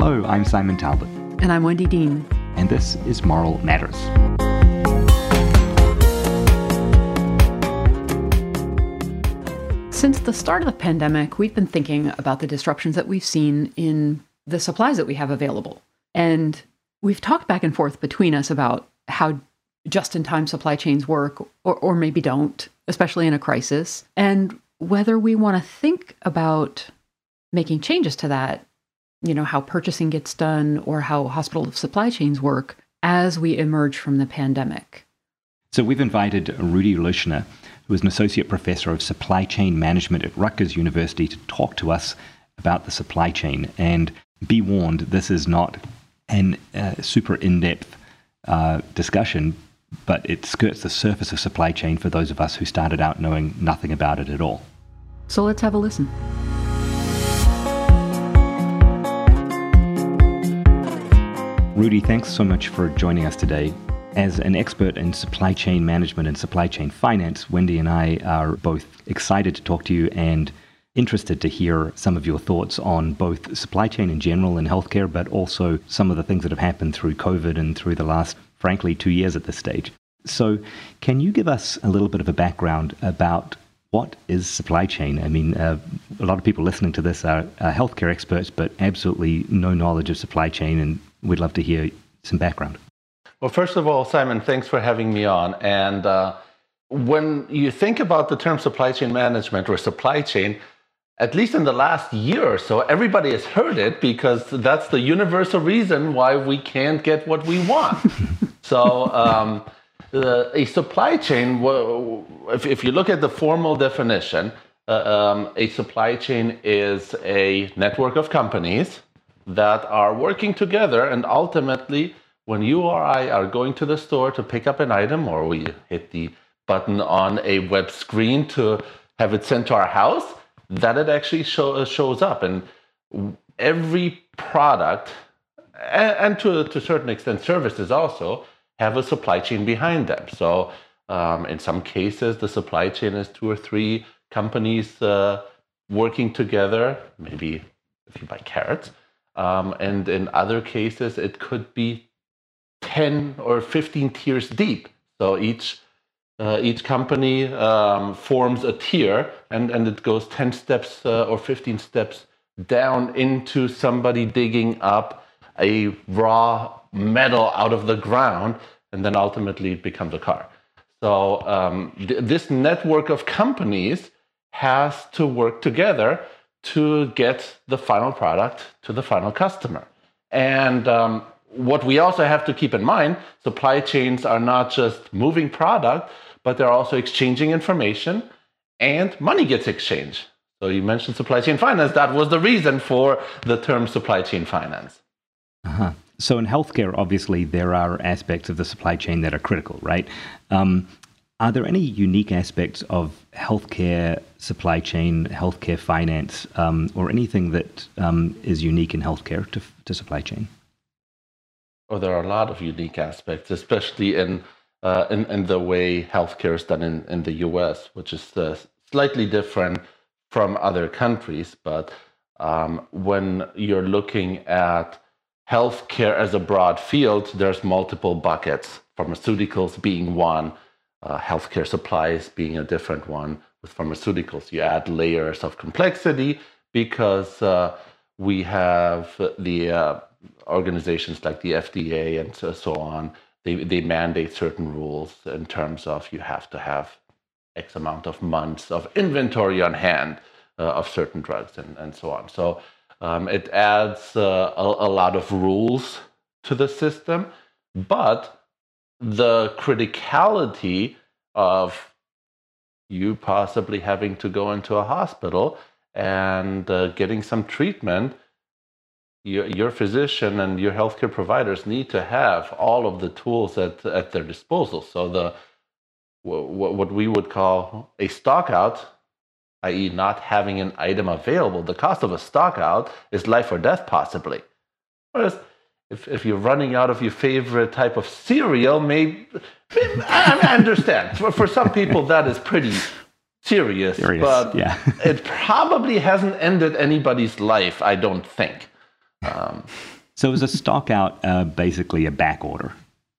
Hello, I'm Simon Talbot. And I'm Wendy Dean. And this is Moral Matters. Since the start of the pandemic, we've been thinking about the disruptions that we've seen in the supplies that we have available. And we've talked back and forth between us about how just in time supply chains work or, or maybe don't, especially in a crisis, and whether we want to think about making changes to that, you know, how purchasing gets done or how hospital supply chains work as we emerge from the pandemic. So we've invited Rudy Leuschner, who is an associate professor of supply chain management at Rutgers University, to talk to us about the supply chain. And be warned, this is not an uh, super in depth uh, discussion, but it skirts the surface of supply chain for those of us who started out knowing nothing about it at all. So let's have a listen. Rudy, thanks so much for joining us today. As an expert in supply chain management and supply chain finance, Wendy and I are both excited to talk to you and interested to hear some of your thoughts on both supply chain in general in healthcare, but also some of the things that have happened through COVID and through the last, frankly, two years at this stage. So, can you give us a little bit of a background about what is supply chain? I mean, uh, a lot of people listening to this are, are healthcare experts, but absolutely no knowledge of supply chain, and we'd love to hear some background. Well, first of all, Simon, thanks for having me on. And uh, when you think about the term supply chain management or supply chain, at least in the last year or so, everybody has heard it because that's the universal reason why we can't get what we want. so, um, the, a supply chain, if, if, you look at the formal definition, uh, um, a supply chain is a network of companies that are working together and ultimately when you or I are going to the store to pick up an item or we hit the button on a web screen to have it sent to our house, that it actually show, uh, shows up. And every product, and, to, to a certain extent, services also, have a supply chain behind them. So, um, in some cases, the supply chain is two or three companies uh, working together, maybe if you buy carrots. Um, and in other cases, it could be 10 or 15 tiers deep. So each uh, each company um, forms a tier and, and it goes 10 steps uh, or 15 steps down into somebody digging up a raw metal out of the ground and then ultimately it becomes a car. So um, th- this network of companies has to work together to get the final product to the final customer. And um, what we also have to keep in mind supply chains are not just moving product, but they're also exchanging information and money gets exchanged. So you mentioned supply chain finance. That was the reason for the term supply chain finance. Uh-huh. So in healthcare, obviously, there are aspects of the supply chain that are critical, right? Um, are there any unique aspects of healthcare supply chain, healthcare finance, um, or anything that um, is unique in healthcare to, to supply chain? Oh, there are a lot of unique aspects, especially in uh, in, in the way healthcare is done in, in the US, which is uh, slightly different from other countries. But um, when you're looking at healthcare as a broad field, there's multiple buckets, pharmaceuticals being one, uh, healthcare supplies being a different one. With pharmaceuticals, you add layers of complexity because uh, we have the uh, organizations like the FDA and so, so on they, they mandate certain rules in terms of you have to have X amount of months of inventory on hand uh, of certain drugs and, and so on. So um, it adds uh, a, a lot of rules to the system, but the criticality of you possibly having to go into a hospital and uh, getting some treatment your, your physician and your healthcare providers need to have all of the tools at, at their disposal. So the what we would call a stock out, i.e., not having an item available, the cost of a stock out is life or death, possibly. Whereas if, if you're running out of your favorite type of cereal, maybe, I understand. For, for some people, that is pretty serious, serious but yeah. it probably hasn't ended anybody's life, I don't think. Um, so is a stock out uh, basically a back order?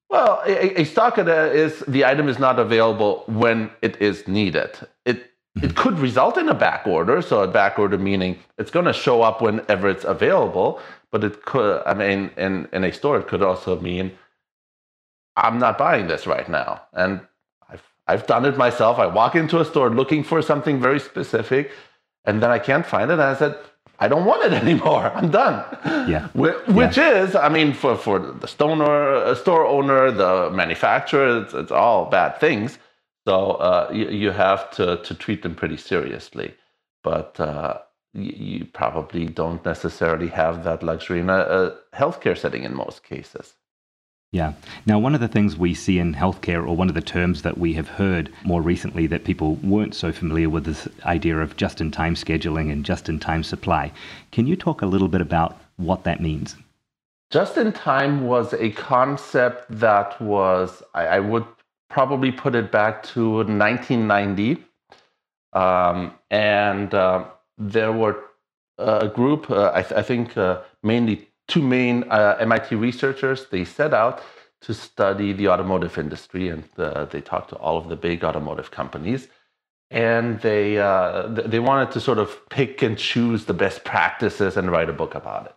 Well, a, a stock out is the item is not available when it is needed. It it could result in a back order. So a back order meaning it's going to show up whenever it's available, but it could. I mean, in in a store, it could also mean I'm not buying this right now, and I've I've done it myself. I walk into a store looking for something very specific, and then I can't find it, and I said. I don't want it anymore. I'm done. Yeah. Which yeah. is, I mean, for, for the store, uh, store owner, the manufacturer, it's, it's all bad things. So uh, you, you, have to, to treat them pretty seriously. But uh, you, you, probably don't necessarily have that luxury in a, a healthcare setting in most cases. Yeah. Now, one of the things we see in healthcare, or one of the terms that we have heard more recently that people weren't so familiar with, this idea of just in time scheduling and just in time supply. Can you talk a little bit about what that means? Just in time was a concept that was, I, I would probably put it back to 1990. Um, and uh, there were a group, uh, I, th- I, think uh, mainly two main uh, MIT researchers, they set out to study the automotive industry and uh, they talked to all of the big automotive companies. And they, uh, they wanted to sort of pick and choose the best practices and write a book about it.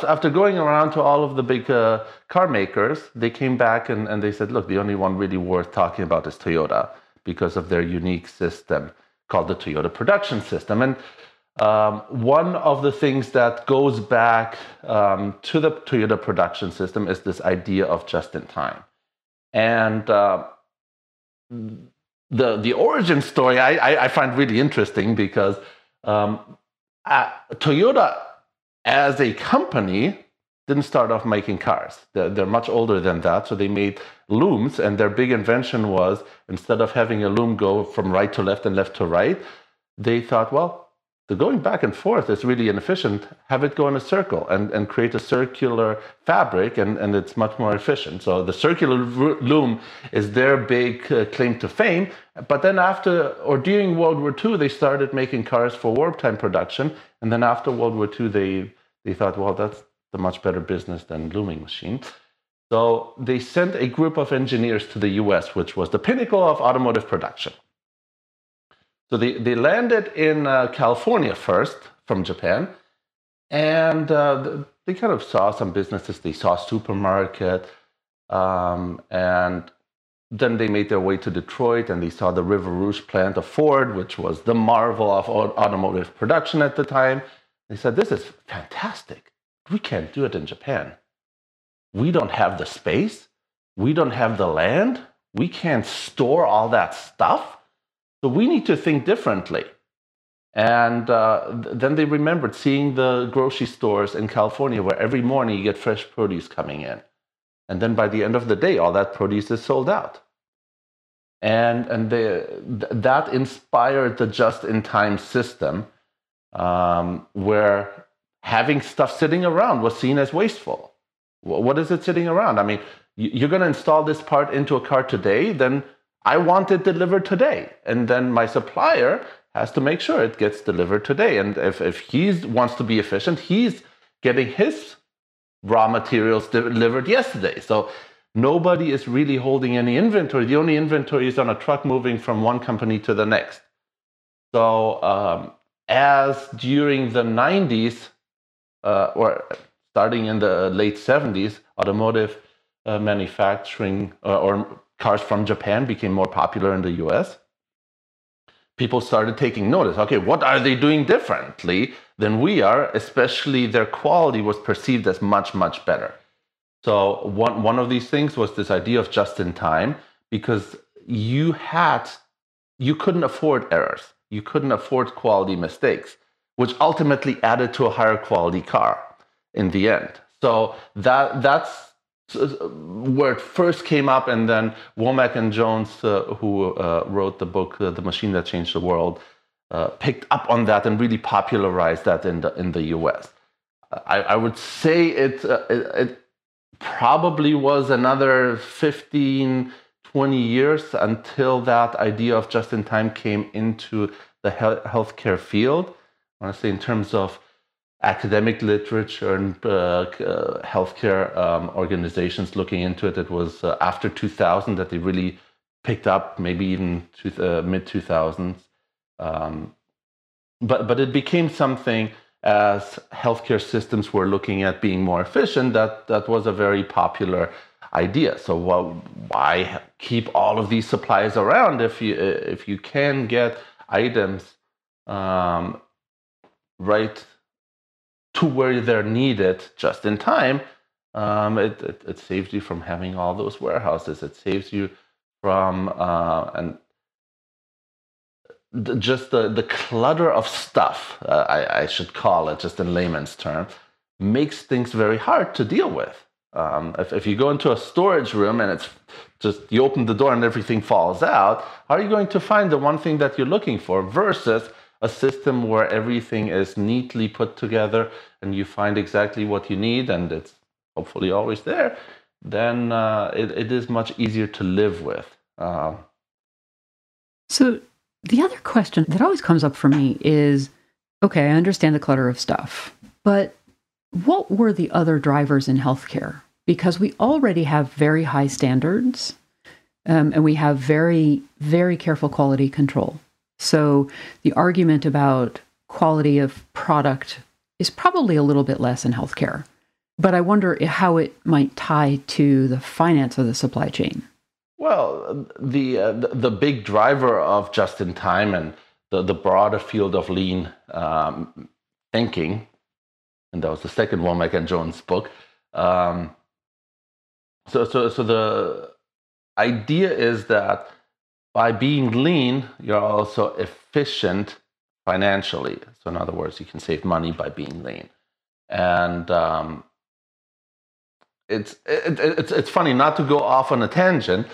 So after going around to all of the big uh, car makers, they came back and, and they said, look, the only one really worth talking about is Toyota because of their unique system called the Toyota Production System. And um, one of the things that goes back um, to the Toyota Production System is this idea of just in time. And uh, the, the origin story I, I, find really interesting because um, Toyota as a company, didn't start off making cars. They're, they're, much older than that. So they made looms, and their big invention was instead of having a loom go from right to left and left to right, they thought, well, the going back and forth is really inefficient. Have it go in a circle and, and create a circular fabric, and, and it's much more efficient. So the circular loom is their big uh, claim to fame. But then after or during World War II, they started making cars for wartime production, and then after World War II, they they thought, well, that's a much better business than looming machine. So they sent a group of engineers to the U.S., which was the pinnacle of automotive production. So they, they landed in uh, California first from Japan, and uh, they kind of saw some businesses. They saw supermarket, um, and then they made their way to Detroit and they saw the River Rouge plant of Ford, which was the marvel of automotive production at the time. They said, This is fantastic. We can't do it in Japan. We don't have the space, we don't have the land, we can't store all that stuff. So we need to think differently. And uh, then they remembered seeing the grocery stores in California where every morning you get fresh produce coming in. And then by the end of the day, all that produce is sold out. And, and they, that inspired the just in time system um, where having stuff sitting around was seen as wasteful. What is it sitting around? I mean, you're going to install this part into a car today, then I want it delivered today. And then my supplier has to make sure it gets delivered today. And if, if he wants to be efficient, he's getting his raw materials delivered yesterday. So nobody is really holding any inventory. The only inventory is on a truck moving from one company to the next. So um, as during the 90s, uh, or starting in the late 70s, automotive uh, manufacturing uh, or cars from Japan became more popular in the US, people started taking notice. Okay, what are they doing differently than we are? Especially their quality was perceived as much, much better. So, one, one of these things was this idea of just in time because you had, you couldn't afford errors, you couldn't afford quality mistakes, which ultimately added to a higher quality car in the end. So, that, that's where it first came up, and then Womack and Jones, uh, who uh, wrote the book uh, "The Machine That Changed the World," uh, picked up on that and really popularized that in the in the U.S. I, I would say it, uh, it, it probably was another 15, 20 years until that idea of just in time came into the healthcare field. I want to say in terms of academic literature and uh, uh, healthcare um, organizations looking into it. It was uh, after 2000 that they really picked up, maybe even to, uh, mid 2000s. Um, but but it became something as healthcare systems were looking at being more efficient. That that was a very popular idea. So well, why keep all of these supplies around if you if you can get items um, right to where they're needed just in time? Um, it, it, it saves you from having all those warehouses. It saves you from uh, and the, just the, the clutter of stuff, uh, I, I, should call it, just in layman's term, makes things very hard to deal with. Um, if, if you go into a storage room and it's just you open the door and everything falls out, how are you going to find the one thing that you're looking for versus a system where everything is neatly put together and you find exactly what you need and it's hopefully always there, then uh, it, it is much easier to live with. Uh, so the other question that always comes up for me is okay, I understand the clutter of stuff, but what were the other drivers in healthcare? Because we already have very high standards um, and we have very, very careful quality control. So the argument about quality of product is probably a little bit less in healthcare. But I wonder how it might tie to the finance of the supply chain. Well, the uh, the big driver of just in time and the, the broader field of lean um, thinking, and that was the second Womack and Jones book. Um, so, so, so the idea is that by being lean, you're also efficient financially. So, in other words, you can save money by being lean, and um, it's it, it's it's funny not to go off on a tangent,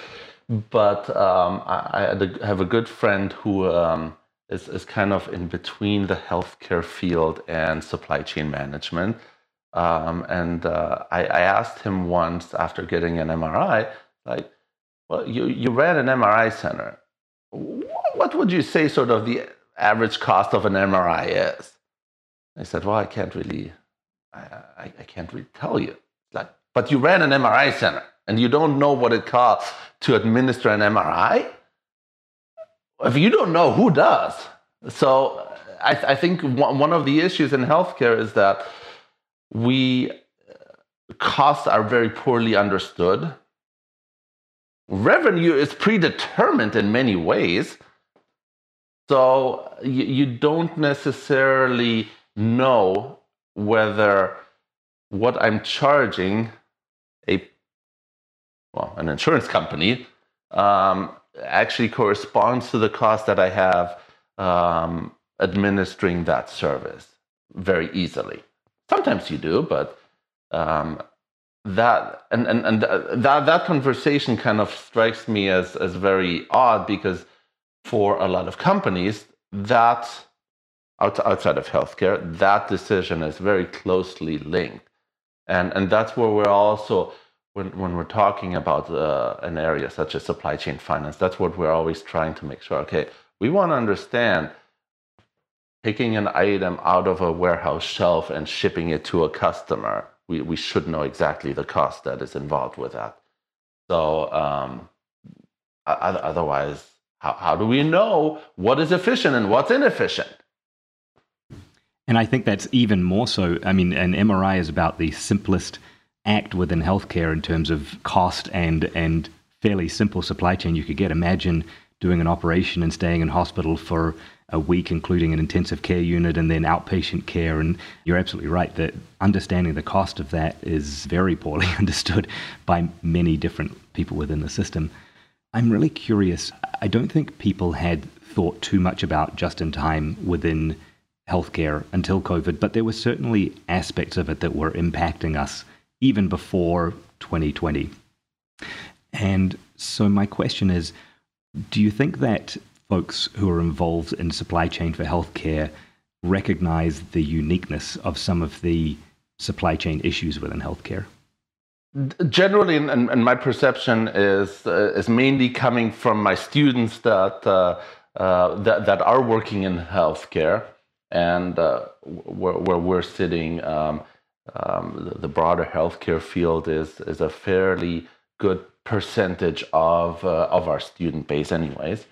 but um, I, I, have a good friend who um, is is kind of in between the healthcare field and supply chain management. Um, and uh, I, I, asked him once after getting an MRI, like, well, you, you ran an MRI center. What would you say sort of the average cost of an MRI is? I said, well, I can't really, I, I, I can't really tell you. Like, but you ran an MRI center and you don't know what it costs to administer an MRI, if you don't know, who does? So I, I think one of the issues in healthcare is that we uh, costs are very poorly understood. Revenue is predetermined in many ways. So you, you don't necessarily know whether what I'm charging a well, an insurance company um, actually corresponds to the cost that I have um, administering that service very easily. Sometimes you do, but um, that and, and, and that that conversation kind of strikes me as as very odd because for a lot of companies that outside of healthcare that decision is very closely linked and and that's where we're also when, when we're talking about uh, an area such as supply chain finance, that's what we're always trying to make sure. Okay, we want to understand taking an item out of a warehouse shelf and shipping it to a customer. We, we should know exactly the cost that is involved with that. So, um, otherwise, how, how do we know what is efficient and what's inefficient? And I think that's even more so. I mean, an MRI is about the simplest act within healthcare in terms of cost and and fairly simple supply chain you could get. Imagine doing an operation and staying in hospital for a week, including an intensive care unit and then outpatient care. And you're absolutely right that understanding the cost of that is very poorly understood by many different people within the system. I'm really curious. I don't think people had thought too much about just in time within healthcare until COVID, but there were certainly aspects of it that were impacting us even before 2020. And so, my question is do you think that folks who are involved in supply chain for healthcare recognize the uniqueness of some of the supply chain issues within healthcare? Generally, and, and my perception is uh, is mainly coming from my students that uh, uh, that, that are working in healthcare. And uh, where, where, we're sitting, um, um, the, the, broader healthcare field is, is a fairly good percentage of, uh, of our student base, anyways.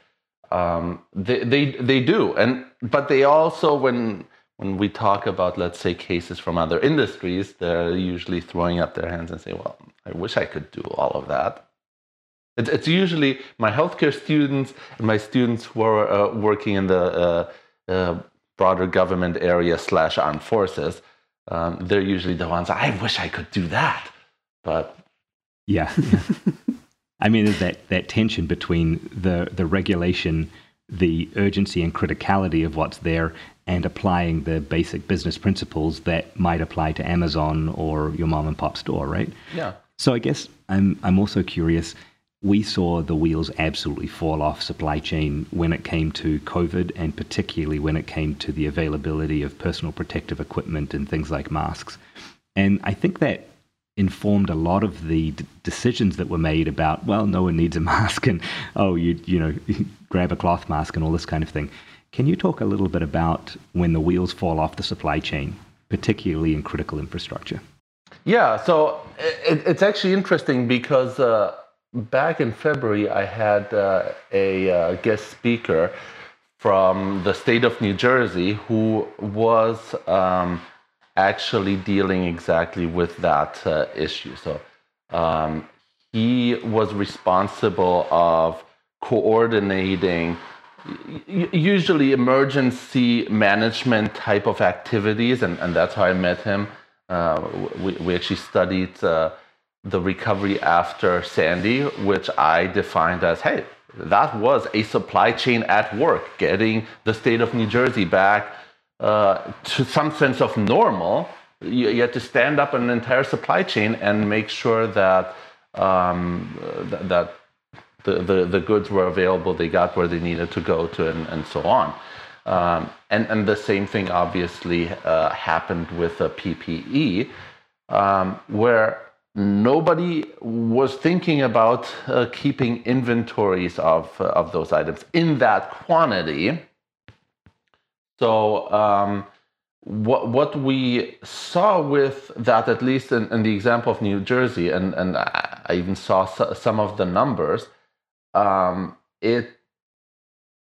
Um, they, they, they do. And, but they also, when, when we talk about, let's say, cases from other industries, they're usually throwing up their hands and say, well, I wish I could do all of that. It's usually my healthcare students and my students who are uh, working in the uh, uh, broader government area slash armed forces. Um, they're usually the ones I wish I could do that, but yeah. I mean, that that tension between the the regulation, the urgency and criticality of what's there, and applying the basic business principles that might apply to Amazon or your mom and pop store, right? Yeah. So I guess I'm I'm also curious we saw the wheels absolutely fall off supply chain when it came to COVID, and particularly when it came to the availability of personal protective equipment and things like masks. And I think that informed a lot of the d- decisions that were made about, well, no one needs a mask, and oh, you you know, grab a cloth mask and all this kind of thing. Can you talk a little bit about when the wheels fall off the supply chain, particularly in critical infrastructure? Yeah, so it, it's actually interesting because. Uh, back in February, I had uh, a uh, guest speaker from the state of New Jersey who was um, actually dealing exactly with that uh, issue. So um, he was responsible of coordinating usually emergency management type of activities, and, and that's how I met him. Uh, we, we actually studied uh, the recovery after Sandy, which I defined as hey, that was a supply chain at work, getting the state of New Jersey back uh, to some sense of normal. You, you, had to stand up an entire supply chain and make sure that um, th- that the, the, the, goods were available, they got where they needed to go to, and, and so on. Um, and, and the same thing obviously uh, happened with the PPE, um, where nobody was thinking about uh, keeping inventories of, uh, of those items in that quantity. So, um, what, what we saw with that, at least in, in, the example of New Jersey, and, and I even saw some of the numbers, um, it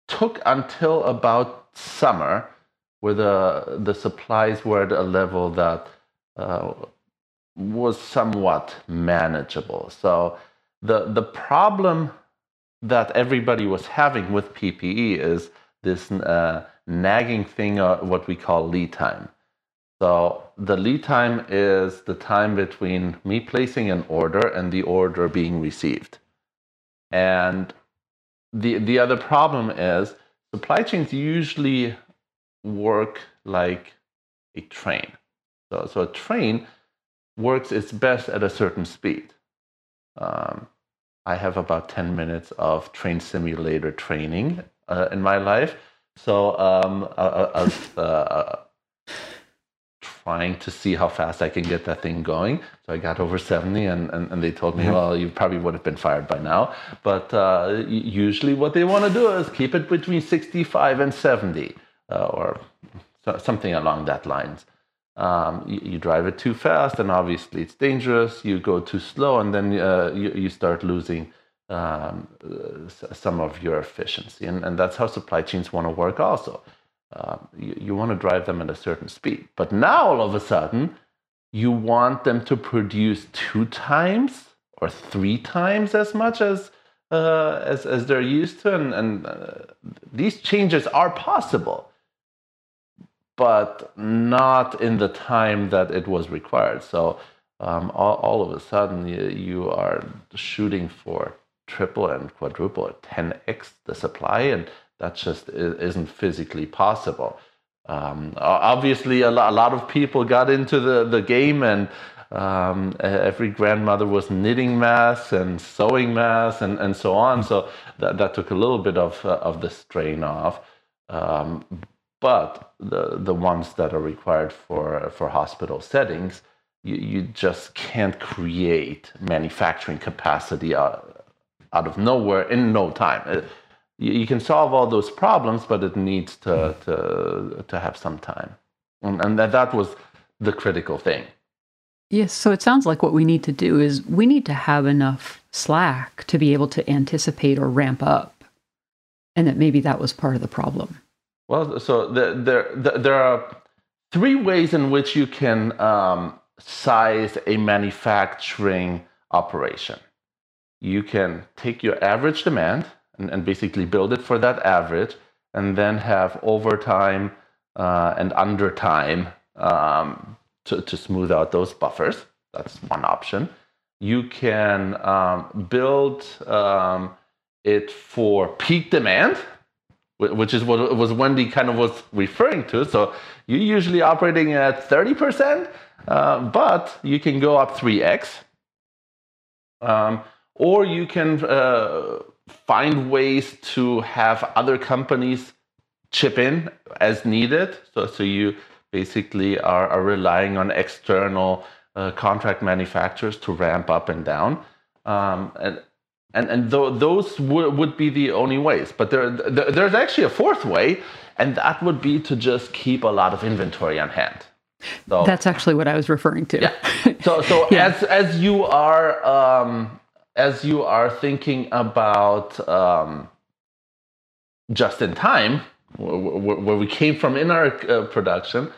took until about summer where the, the supplies were at a level that uh, was somewhat manageable. So the the problem that everybody was having with PPE is this uh, nagging thing, uh, what we call lead time. So the lead time is the time between me placing an order and the order being received. And the the other problem is supply chains usually work like a train. So so a train works its best at a certain speed. Um, I have about 10 minutes of train simulator training uh, in my life. So um, I, I was uh, trying to see how fast I can get that thing going. So I got over 70, and, and, and they told me, well, you probably would have been fired by now. But uh, usually, what they want to do is keep it between 65 and 70, uh, or something along that lines um, you, you, drive it too fast, and obviously it's dangerous. You go too slow, and then uh, you, you start losing um, uh, some of your efficiency. And, and that's how supply chains want to work also. Um, you, you want to drive them at a certain speed. But now all of a sudden, you want them to produce two times or three times as much as uh, as, as they're used to. And, and uh, these changes are possible but not in the time that it was required. So um, all, all, of a sudden, you, you, are shooting for triple and quadruple, 10x the supply, and that just isn't physically possible. Um, obviously, a lot, of people got into the, the game, and um, every grandmother was knitting masks and sewing masks and, and so on. So that, that took a little bit of, uh, of the strain off. Um, but the, the ones that are required for, for hospital settings, you, you just can't create manufacturing capacity out, out of nowhere in no time. you, you, can solve all those problems, but it needs to to to have some time, and, and that that was the critical thing. Yes, so it sounds like what we need to do is we need to have enough slack to be able to anticipate or ramp up, and that maybe that was part of the problem. Well, so the, there the, there are three ways in which you can um, size a manufacturing operation. You can take your average demand and, and basically build it for that average, and then have overtime uh, and undertime um, to, to smooth out those buffers. That's one option. You can um, build um, it for peak demand, which is what was Wendy kind of was referring to. So you're usually operating at 30%, uh, but you can go up 3x. Um, or you can uh, find ways to have other companies chip in as needed. So, so you basically are, are relying on external uh, contract manufacturers to ramp up and down. Um, and and, and th- those w- would be the only ways. But there, there, there's actually a fourth way, and that would be to just keep a lot of inventory on hand. So, That's actually what I was referring to. Yeah. So, so yeah. as as you are um, as you are thinking about um, just in time, where we came from in our uh, production,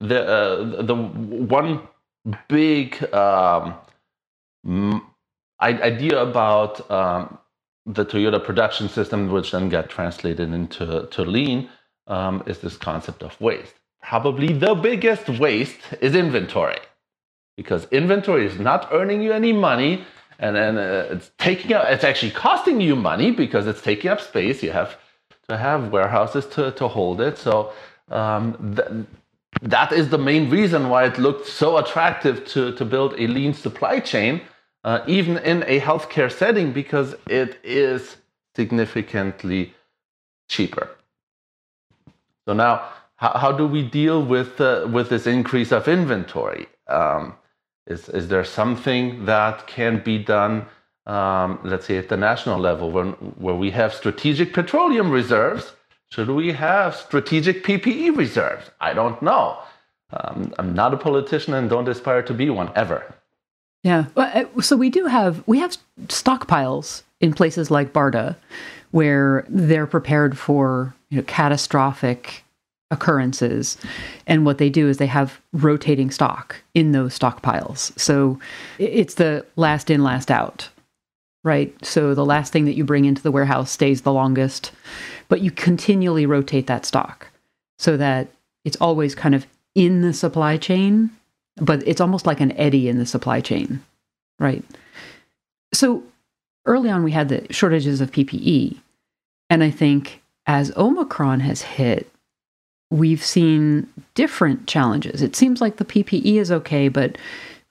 the uh, the one big um, idea about um, the Toyota production system, which then got translated into to lean, um, is this concept of waste. Probably the biggest waste is inventory, because inventory is not earning you any money and then uh, it's taking up, it's actually costing you money because it's taking up space. You have to have warehouses to, to hold it. So um, th- that is the main reason why it looked so attractive to, to build a lean supply chain, uh, even in a healthcare setting, because it is significantly cheaper. So now, how, how do we deal with, uh, with this increase of inventory? Um, is, is there something that can be done, um, let's say at the national level, when, where we have strategic petroleum reserves? Should we have strategic PPE reserves? I don't know. Um, I'm not a politician and don't aspire to be one ever. Yeah. Uh, so we do have we have stockpiles in places like Barda, where they're prepared for you know catastrophic occurrences. And what they do is they have rotating stock in those stockpiles. So it's the last in, last out, right? So the last thing that you bring into the warehouse stays the longest, but you continually rotate that stock so that it's always kind of in the supply chain, but it's almost like an eddy in the supply chain, right? So early on, we had the shortages of PPE. And I think as Omicron has hit, we've seen different challenges. It seems like the PPE is okay, but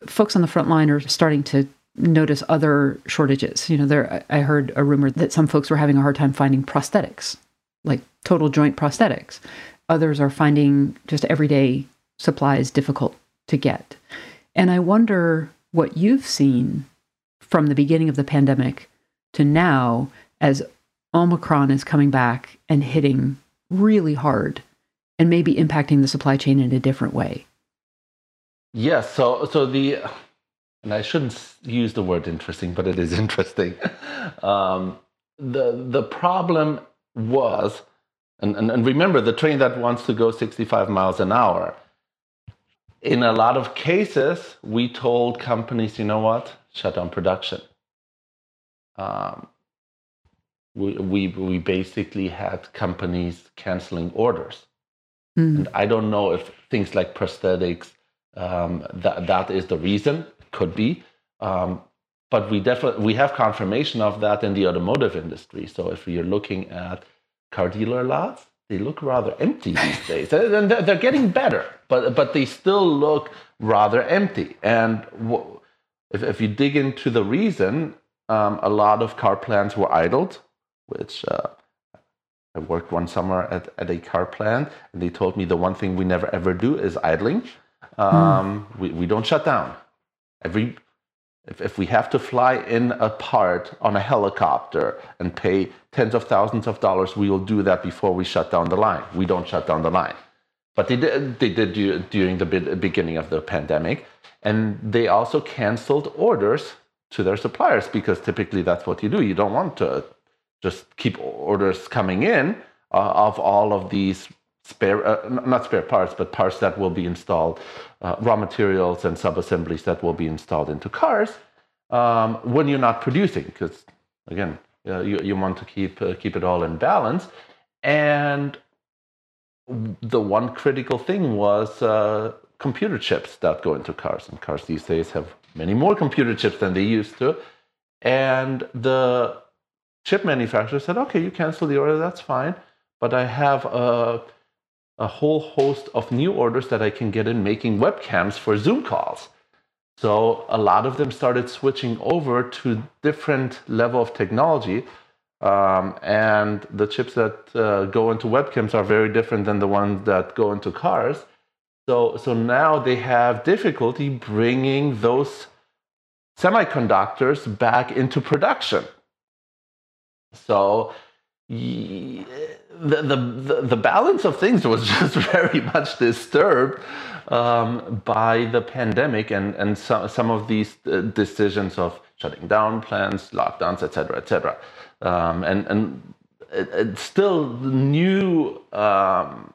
folks on the front line are starting to notice other shortages. You know, there I heard a rumor that some folks were having a hard time finding prosthetics, like total joint prosthetics. Others are finding just everyday supplies difficult to get. And I wonder what you've seen from the beginning of the pandemic to now as Omicron is coming back and hitting really hard and maybe impacting the supply chain in a different way? Yes. So, so the, and I shouldn't use the word interesting, but it is interesting. Um, the the problem was, and, and, and remember the train that wants to go 65 miles an hour. In a lot of cases, we told companies, you know what, shut down production. Um, we, we, we basically had companies canceling orders. Mm. And I don't know if things like prosthetics, um, that, that is the reason, could be. Um, but we definitely we have confirmation of that in the automotive industry. So if you're looking at car dealer lots, they look rather empty these days. And they're, getting better, but but they still look rather empty. And if, if you dig into the reason, um, a lot of car plants were idled, which uh, I worked one summer at, at a car plant, and they told me the one thing we never ever do is idling. Um, mm. we, we don't shut down. Every If, if we have to fly in a part on a helicopter and pay tens of thousands of dollars, we will do that before we shut down the line. We don't shut down the line. But they did, they did during the beginning of the pandemic. And they also canceled orders to their suppliers because typically that's what you do. You don't want to just keep orders coming in uh, of all of these spare, uh, not spare parts, but parts that will be installed, uh, raw materials and sub-assemblies that will be installed into cars um, when you're not producing, because again, uh, you, you want to keep uh, keep it all in balance. And the one critical thing was uh, computer chips that go into cars, and cars these days have many more computer chips than they used to. And the chip manufacturer said, "Okay, you cancel the order, that's fine, but I have a." a whole host of new orders that I can get in making webcams for Zoom calls. So a lot of them started switching over to different level of technology. Um, and the chips that uh, go into webcams are very different than the ones that go into cars. So, so now they have difficulty bringing those semiconductors back into production. So the, the, the balance of things was just very much disturbed um, by the pandemic and, and some, some of these uh, decisions of shutting down plants, lockdowns, etc., etc. Um, and and it, still new, um,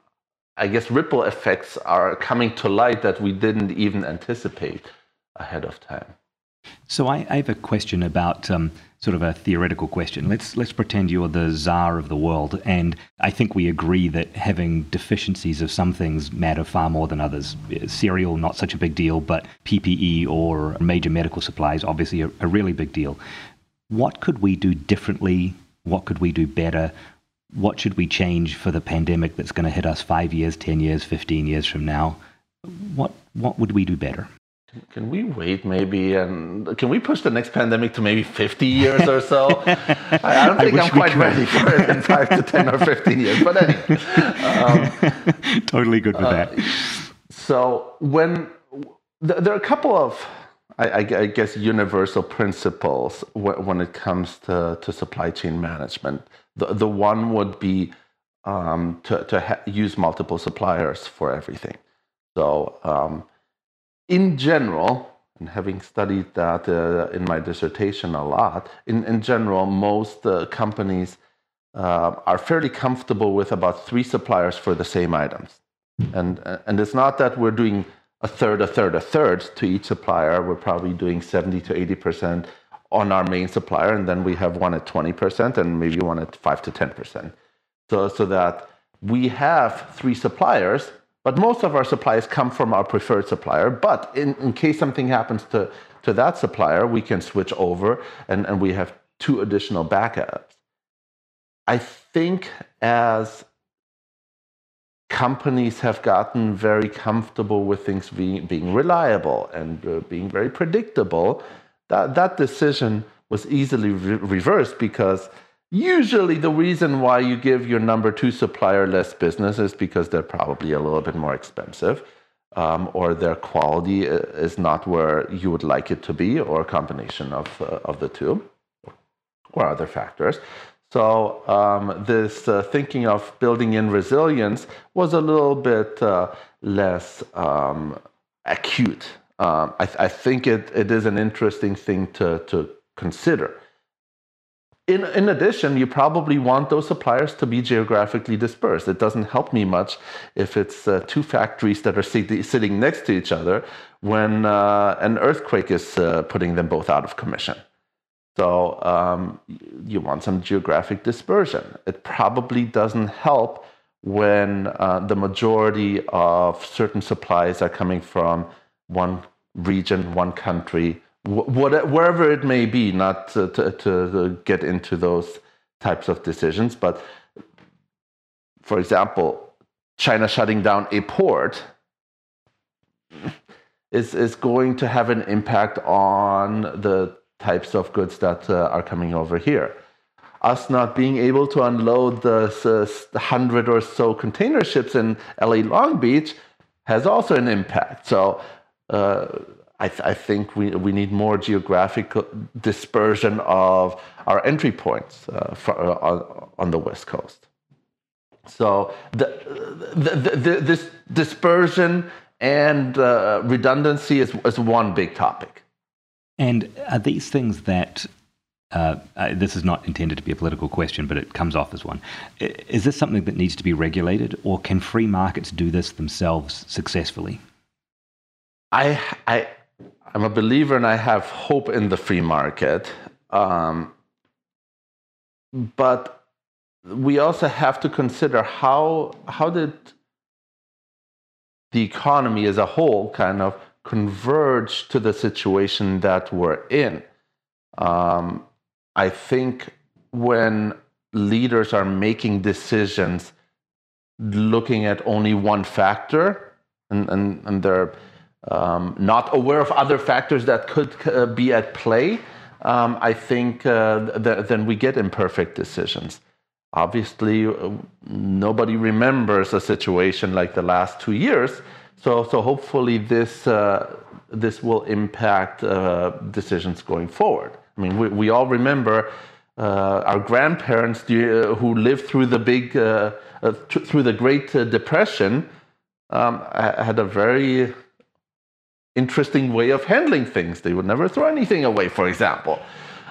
I guess, ripple effects are coming to light that we didn't even anticipate ahead of time. So I, I have a question about um, sort of a theoretical question. Let's let's pretend you're the czar of the world, and I think we agree that having deficiencies of some things matter far more than others. Cereal, not such a big deal, but PPE or major medical supplies, obviously a, a really big deal. What could we do differently? What could we do better? What should we change for the pandemic that's going to hit us five years, ten years, fifteen years from now? What what would we do better? Can we wait maybe and can we push the next pandemic to maybe 50 years or so? I don't think i'm quite ready for it in 5 to 10 or 15 years but anyway um, totally good with uh, that. so when there are a couple of I, I, guess universal principles when it comes to, to supply chain management. The, the one would be um, to, to ha- use multiple suppliers for everything. So um, in general, and having studied that uh, in my dissertation a lot, in, in general, most uh, companies uh, are fairly comfortable with about three suppliers for the same items. And, and it's not that we're doing a third, a third, a third to each supplier. We're probably doing 70 to 80% on our main supplier, and then we have one at 20% and maybe one at 5 to 10%. So, so that we have three suppliers but most of our supplies come from our preferred supplier. But in, in case something happens to, to that supplier, we can switch over and, and we have two additional backups. I think as companies have gotten very comfortable with things being, being reliable and uh, being very predictable, that, that decision was easily re- reversed because Usually, the reason why you give your number two supplier less business is because they're probably a little bit more expensive, um, or their quality is not where you would like it to be, or a combination of uh, of the two, or other factors. So um, this uh, thinking of building in resilience was a little bit uh, less um, acute. Um, I, I, think it, it is an interesting thing to, to consider. In, in addition, you probably want those suppliers to be geographically dispersed. It doesn't help me much if it's uh, two factories that are sit- sitting next to each other when uh, an earthquake is uh, putting them both out of commission. So um, you want some geographic dispersion. It probably doesn't help when uh, the majority of certain supplies are coming from one region, one country, wherever it may be, not to, to, to get into those types of decisions. But for example, China shutting down a port is, is going to have an impact on the types of goods that uh, are coming over here. Us not being able to unload the uh, hundred or so container ships in LA Long Beach has also an impact. So uh, I, th- I, think we, we need more geographical dispersion of our entry points uh, for, uh, on, on, the West Coast. So the, the, the, this dispersion and uh, redundancy is, is one big topic. And are these things that uh, uh, this is not intended to be a political question, but it comes off as one. Is this something that needs to be regulated, or can free markets do this themselves successfully? I, I, I'm a believer, and I have hope in the free market. Um, but we also have to consider how how did the economy as a whole kind of converge to the situation that we're in. Um, I think when leaders are making decisions looking at only one factor and, and, and they're um, not aware of other factors that could uh, be at play, um, I think uh, th- then we get imperfect decisions. Obviously, uh, nobody remembers a situation like the last two years. So, so hopefully, this, uh, this will impact uh, decisions going forward. I mean, we, we all remember uh, our grandparents uh, who lived through the big, uh, uh through the Great Depression, um, had a very interesting way of handling things. They would never throw anything away, for example.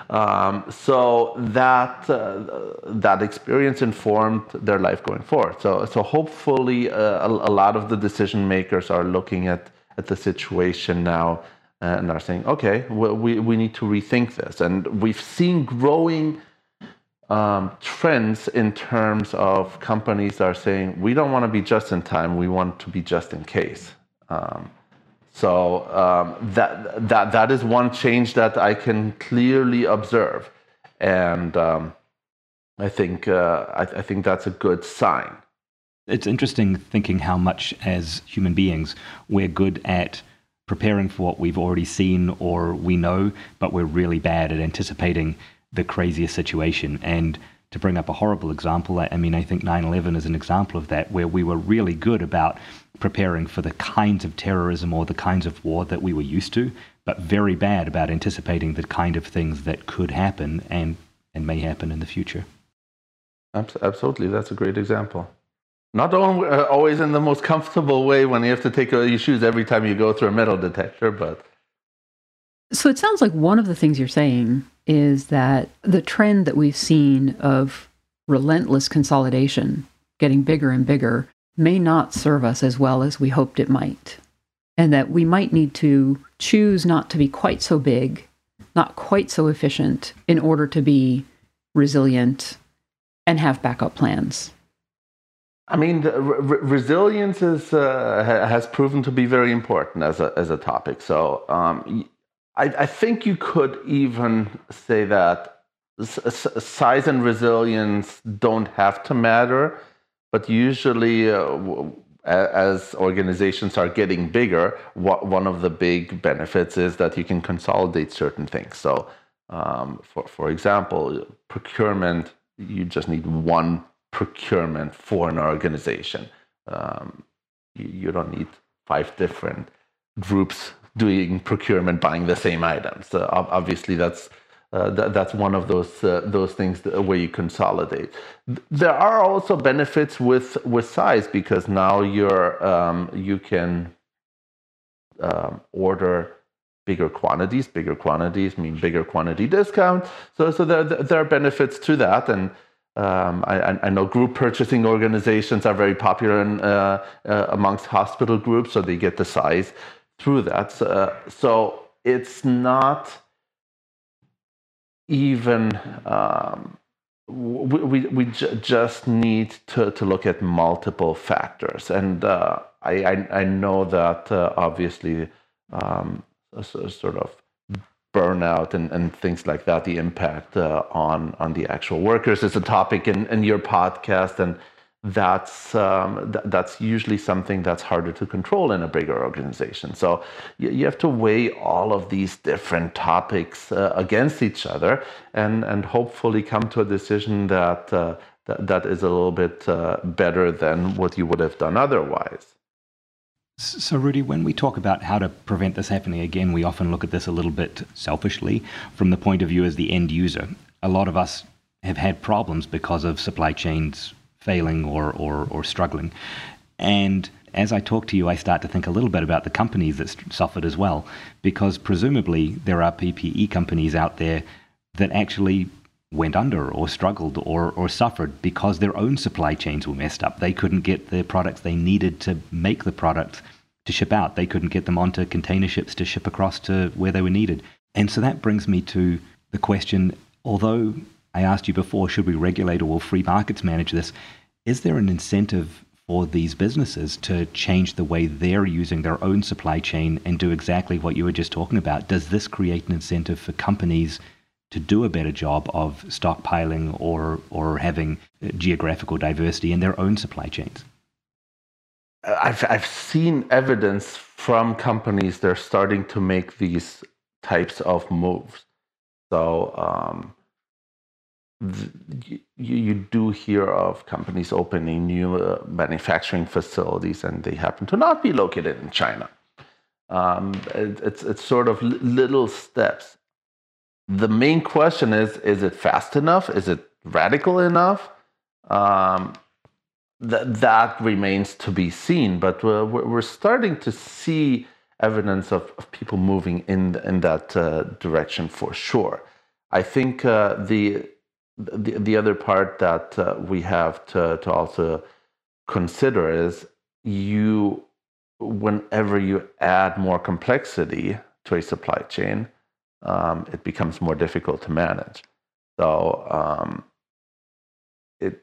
Um, so that uh, that experience informed their life going forward. So so hopefully a, a lot of the decision makers are looking at at the situation now and are saying, okay, we, we need to rethink this. And we've seen growing um, trends in terms of companies are saying, we don't want to be just in time, we want to be just in case. Um, so um, that, that, that is one change that I can clearly observe. And um, I, think, uh, I, I think that's a good sign. It's interesting thinking how much as human beings we're good at preparing for what we've already seen or we know, but we're really bad at anticipating the craziest situation. And to bring up a horrible example, I mean, I think 9 11 is an example of that, where we were really good about preparing for the kinds of terrorism or the kinds of war that we were used to, but very bad about anticipating the kind of things that could happen and, and may happen in the future. Absolutely. That's a great example. Not uh, always in the most comfortable way when you have to take your shoes every time you go through a metal detector, but. So it sounds like one of the things you're saying is that the trend that we've seen of relentless consolidation, getting bigger and bigger, may not serve us as well as we hoped it might. And that we might need to choose not to be quite so big, not quite so efficient, in order to be resilient and have backup plans. I mean, re- resilience is, uh, has proven to be very important as a, as a topic. So um, I, I, think you could even say that size and resilience don't have to matter, but usually, uh, as organizations are getting bigger, one of the big benefits is that you can consolidate certain things. So, um, for, for example, procurement, you just need one procurement for an organization. Um, you, you, don't need five different groups doing procurement, buying the same items. Uh, obviously, that's uh, th- that's one of those uh, those things where you consolidate. There are also benefits with with size because now you're um, you can um, order bigger quantities. Bigger quantities mean bigger quantity discount. So so there there are benefits to that and. Um, I, I, know group purchasing organizations are very popular in, uh, uh, amongst hospital groups, so they get the size through that. So, uh, so it's not even, um, we, we, we j- just need to, to look at multiple factors. And uh, I, I, I, know that uh, obviously, um, sort of burnout and, and things like that, the impact uh, on on the actual workers is a topic in, in your podcast, and that's um, th- that's usually something that's harder to control in a bigger organization. So you, you have to weigh all of these different topics uh, against each other, and and hopefully come to a decision that uh, that, that is a little bit uh, better than what you would have done otherwise. So, Rudy, when we talk about how to prevent this happening again, we often look at this a little bit selfishly from the point of view as the end user. A lot of us have had problems because of supply chains failing or, or, or struggling. And as I talk to you, I start to think a little bit about the companies that suffered as well, because presumably there are PPE companies out there that actually went under or struggled or, or suffered because their own supply chains were messed up. They couldn't get the products they needed to make the product to ship out. They couldn't get them onto container ships to ship across to where they were needed. And so that brings me to the question although I asked you before, should we regulate or will free markets manage this? Is there an incentive for these businesses to change the way they're using their own supply chain and do exactly what you were just talking about? Does this create an incentive for companies to do a better job of stockpiling or or having geographical diversity in their own supply chains? I've I've seen evidence from companies they're starting to make these types of moves. So um, you, you do hear of companies opening new uh, manufacturing facilities, and they happen to not be located in China. Um, it, it's it's sort of little steps. The main question is: Is it fast enough? Is it radical enough? Um, that that remains to be seen. But we're, we're starting to see evidence of, of people moving in in that uh, direction for sure. I think uh, the the, the other part that uh, we have to, to also consider is you whenever you add more complexity to a supply chain um, it becomes more difficult to manage. So um, it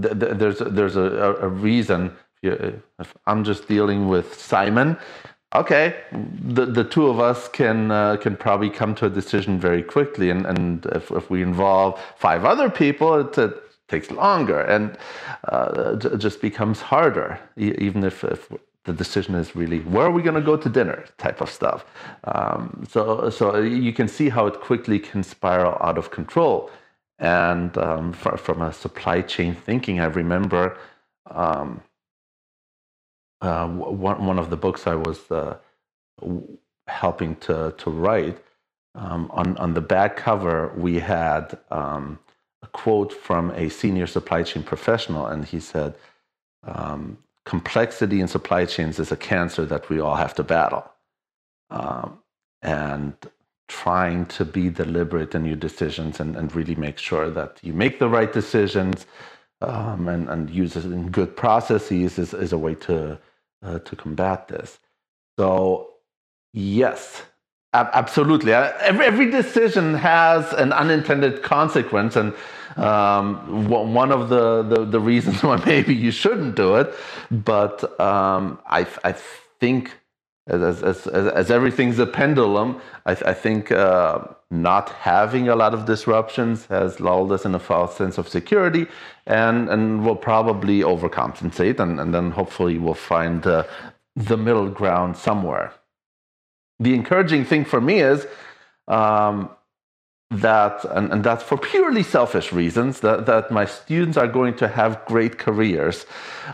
th- th- there's there's a, a reason if i'm just dealing with simon okay, the, the two of us can uh, can probably come to a decision very quickly, and, and if, if we involve five other people, it, takes longer and uh, it just becomes harder, even if, if the decision is really where are we going to go to dinner type of stuff. Um, so so you can see how it quickly can spiral out of control. And um, for, from a supply chain thinking, I remember. Um, uh, one, one of the books I was uh, helping to, to write, um, on, on the back cover, we had um, a quote from a senior supply chain professional, and he said, um, Complexity in supply chains is a cancer that we all have to battle. Um, and trying to be deliberate in your decisions and, and really make sure that you make the right decisions um, and, and use it in good processes is, is a way to uh, to combat this. So, yes, ab- absolutely. Uh, every, every decision has an unintended consequence, and um, one of the, the, the, reasons why maybe you shouldn't do it. But um, I, I think as, as, as, as, everything's a pendulum, I, I think uh, not having a lot of disruptions has lulled us in a false sense of security and, and will probably overcompensate. And, and then hopefully we'll find uh, the middle ground somewhere. The encouraging thing for me is um, that, and, and that's for purely selfish reasons, that, that my students are going to have great careers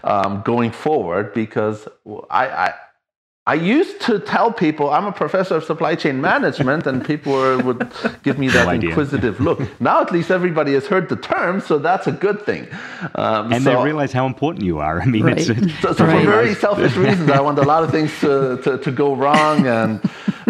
um, going forward because I, I I used to tell people I'm a professor of supply chain management, and people were, would give me that no inquisitive look. Now, at least everybody has heard the term, so that's a good thing. Um, and so, they realize how important you are. I mean, right. it's, so, so right. for very selfish reasons, I want a lot of things to, to, to go wrong and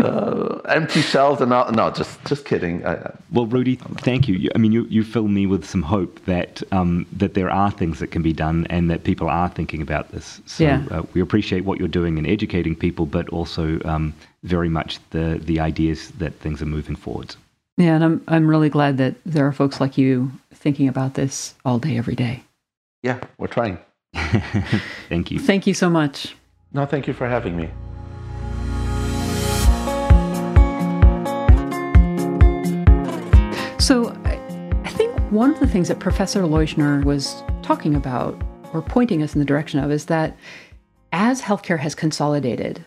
uh, empty shells and all. No, just just kidding. I, well, Rudy, thank you. I mean, you, you fill me with some hope that um, that there are things that can be done and that people are thinking about this. So yeah. uh, we appreciate what you're doing in educating people, but also um, very much the the ideas that things are moving forward. Yeah, and I'm I'm really glad that there are folks like you thinking about this all day, every day. Yeah, we're trying. thank you. Thank you so much. No, thank you for having me. One of the things that Professor Leuschner was talking about or pointing us in the direction of is that as healthcare has consolidated,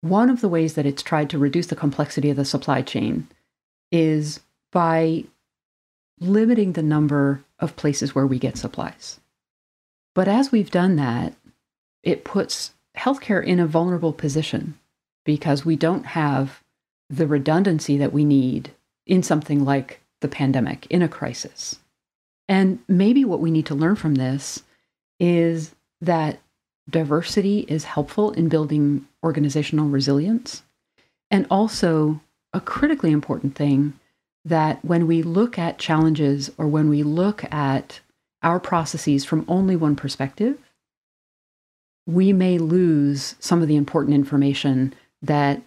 one of the ways that it's tried to reduce the complexity of the supply chain is by limiting the number of places where we get supplies. But as we've done that, it puts healthcare in a vulnerable position because we don't have the redundancy that we need in something like the pandemic, in a crisis. And maybe what we need to learn from this is that diversity is helpful in building organizational resilience. And also, a critically important thing that when we look at challenges or when we look at our processes from only one perspective, we may lose some of the important information that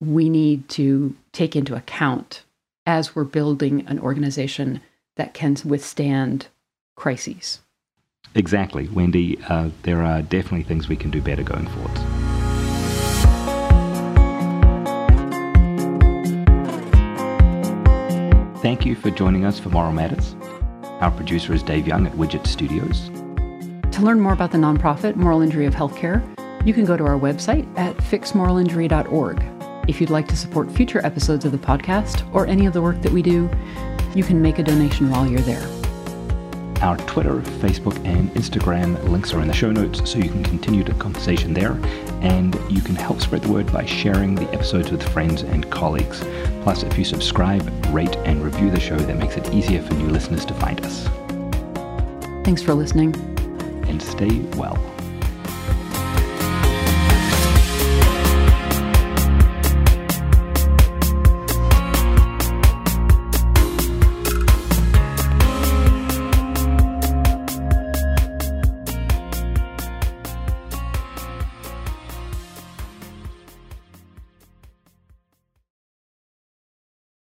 we need to take into account as we're building an organization that can withstand crises. Exactly, Wendy. Uh, there are definitely things we can do better going forward. Thank you for joining us for Moral Matters. Our producer is Dave Young at Widget Studios. To learn more about the nonprofit Moral Injury of Healthcare, you can go to our website at fixmoralinjury.org. If you'd like to support future episodes of the podcast or any of the work that we do, you can make a donation while you're there. Our Twitter, Facebook, and Instagram links are in the show notes so you can continue the conversation there. And you can help spread the word by sharing the episodes with friends and colleagues. Plus, if you subscribe, rate, and review the show, that makes it easier for new listeners to find us. Thanks for listening. And stay well.